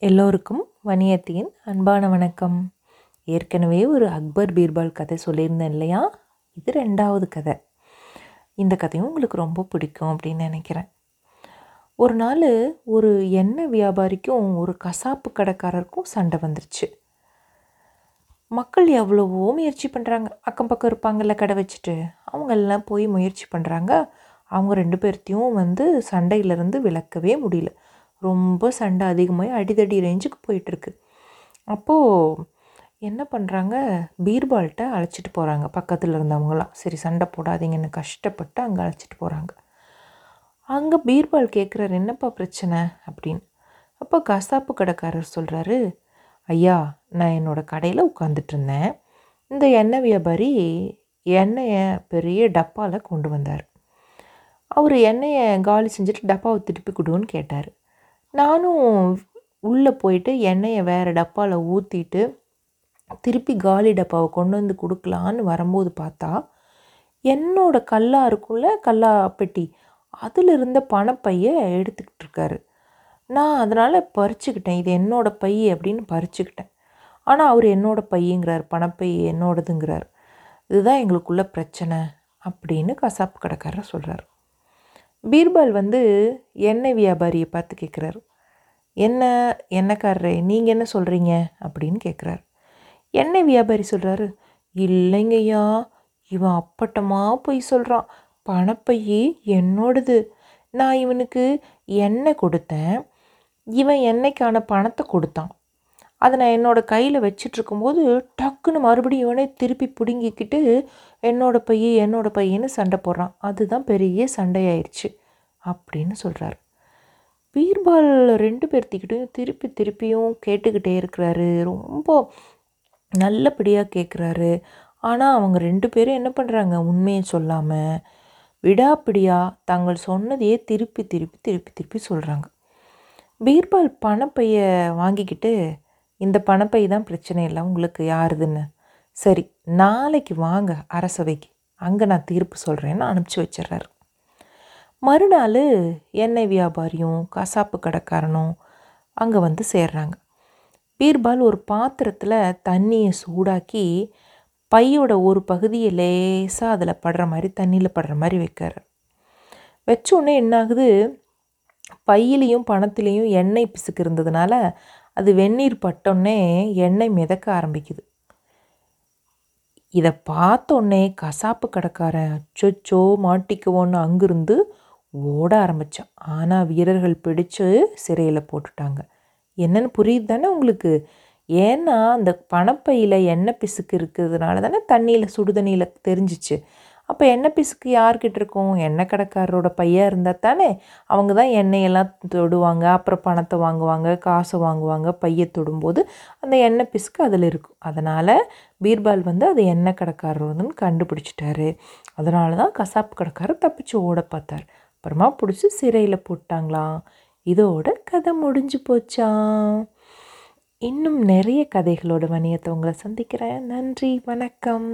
எல்லோருக்கும் வணியத்தியின் அன்பான வணக்கம். ஏற்கனவே ஒரு அக்பர் பீர்பால் கதை சொல்லியிருந்தேன் இல்லையா? இது ரெண்டாவது கதை. இந்த கதையும் உங்களுக்கு ரொம்ப பிடிக்கும் அப்படின்னு நினைக்கிறேன். ஒரு நாள் ஒரு எண்ணெய் வியாபாரிக்கும் ஒரு கசாப்பு கடைக்காரருக்கும் சண்டை வந்துருச்சு. மக்கள் எவ்வளவோ முயற்சி பண்ணுறாங்க அக்கம் பக்கம் இருப்பாங்கள்ல கடை வச்சுட்டு. அவங்கெல்லாம் போய் முயற்சி பண்ணுறாங்க அவங்க ரெண்டு பேர்த்தையும் வந்து சண்டையிலேருந்து விளக்கவே முடியல. ரொம்ப சண்டை அதிகமாகி அடிதடி ரேஞ்சுக்கு போயிட்டுருக்கு. அப்போது என்ன பண்ணுறாங்க பீர்பால்கிட்ட அழைச்சிட்டு போகிறாங்க பக்கத்தில் இருந்தவங்களாம் சரி சண்டை போடாதீங்கன்னு கஷ்டப்பட்டு அங்கே அழைச்சிட்டு போகிறாங்க அங்கே பீர்பால் கேட்குறாரு என்னப்பா பிரச்சனை? அப்படின்னு. அப்போ கசாப்பு கடைக்காரர் சொல்கிறாரு ஐயா நான் என்னோடய கடையில் உட்காந்துட்டு இருந்தேன். இந்த எண்ணெய் வியாபாரி எண்ணெயை பெரிய டப்பாவில் கொண்டு வந்தார். அவர் எண்ணெயை காலி செஞ்சுட்டு டப்பாவை திருப்பி கொடுன்னு கேட்டார். நானும் உள்ளே போயிட்டு எண்ணெயை வேறு டப்பாவில் ஊற்றிட்டு திருப்பி காலி டப்பாவை கொண்டு வந்து கொடுக்கலான்னு வரும்போது பார்த்தா என்னோட கல்லா இருக்கும்ல கல்லா பெட்டி அதில் இருந்த பணப்பையை எடுத்துக்கிட்டு இருக்காரு. நான் அதனால் பறிச்சுக்கிட்டேன். இது என்னோட பை அப்படின்னு பறிச்சுக்கிட்டேன். ஆனால் அவர் என்னோட பையங்கிறார். பணப்பை என்னோடதுங்கிறார். இதுதான் எங்களுக்குள்ள பிரச்சனை அப்படின்னு கசாப்பு கடைக்காரர் சொல்கிறார் பீர்பால் வந்து எண்ணெய் வியாபாரியை பார்த்து கேட்குறாரு என்ன எண்ணெய்க்காரரே நீங்கள் என்ன சொல்கிறீங்க அப்படின்னு கேட்குறாரு எண்ணெய் வியாபாரி சொல்கிறாரு இல்லைங்கய்யா இவன் அப்பட்டமாக போய் சொல்கிறான் பணப்பையே என்னோடது. நான் இவனுக்கு எண்ணெய் கொடுத்தேன். இவன் எண்ணெய்க்கான பணத்தை கொடுத்தான். அதை நான் என்னோடய கையில் வச்சிட்ருக்கும்போது டக்குன்னு மறுபடியும் இவனே திருப்பி பிடுங்கிக்கிட்டு என்னோடய பைய என்னோடய பையன்னு சண்டை போடுறான். அதுதான் பெரிய சண்டையாயிடுச்சு அப்படின்னு சொல்கிறாரு பீர்பால் ரெண்டு பேர்த்திக்கிட்டையும் திருப்பி திருப்பியும் கேட்டுக்கிட்டே இருக்கிறாரு. ரொம்ப நல்லபடியாக கேட்குறாரு ஆனால் அவங்க ரெண்டு பேரும் என்ன பண்ணுறாங்க உண்மையை சொல்லாமல் விடாப்பிடியாக தாங்கள் சொன்னதையே திருப்பி திருப்பி திருப்பி திருப்பி சொல்கிறாங்க பீர்பால் பணப்பையை வாங்கிக்கிட்டு இந்த பணப்பை தான் பிரச்சனை இல்லை உங்களுக்கு யாருதுன்னு. சரி நாளைக்கு வாங்க அரசவைக்கு. அங்கே நான் தீர்ப்பு சொல்கிறேன்னு அனுப்பிச்சி வச்சிடுறாரு. மறுநாள் எண்ணெய் வியாபாரியும் கசாப்பு கடைக்காரனும் அங்கே வந்து சேர்றாங்க. பீர்பால் ஒரு பாத்திரத்தில் தண்ணியை சூடாக்கி பையோட ஒரு பகுதியை லேசாக அதில் படுற மாதிரி தண்ணியில் படுற மாதிரி வைக்கிறார். வச்சோடனே என்ன ஆகுது பையிலையும் பணத்துலேயும் எண்ணெய் பிசுக்கு இருந்ததுனால அது வெந்நீர் பட்டோன்னே எண்ணெய் மிதக்க ஆரம்பிக்குது. இதை பார்த்தோன்னே கசாப்பு கடைக்காரன் அச்சொச்சோ மாட்டிக்குவோன்னு அங்கிருந்து ஓட ஆரம்பித்தான் ஆனால் வீரர்கள் பிடிச்சு சிறையில் போட்டுட்டாங்க. என்னென்னு புரியுது தானே உங்களுக்கு? ஏன்னா அந்த பணப்பையில் எண்ணெய் பிசுக்கு இருக்கிறதுனால தானே தண்ணியில் சுடுதண்ணியில் தெரிஞ்சிச்சு. அப்போ எண்ணெய் பிசுக்கு யார்கிட்ட இருக்கும்? எண்ணெய் கடைக்காரரோட பையன் இருந்தால் தானே? அவங்க தான் எண்ணெயெல்லாம் தொடுவாங்க அப்புறம் பணத்தை வாங்குவாங்க காசை வாங்குவாங்க பையை தொடும்போது அந்த எண்ணெய் பிசுக்கு அதில் இருக்கும். அதனால் பீர்பால் வந்து அது எண்ணெய் கடைக்காரர் வந்து கண்டுபிடிச்சிட்டாரு. அதனால தான் கசாப்பு கடைக்காரர் தப்பிச்சு ஓட பார்த்தார். அப்புறமா பிடிச்சி சிறையில் போட்டாங்களாம். இதோட கதை முடிஞ்சு போச்சாம். இன்னும் நிறைய கதைகளோட வணியத்தை உங்களை சந்திக்கிறேன். நன்றி வணக்கம்.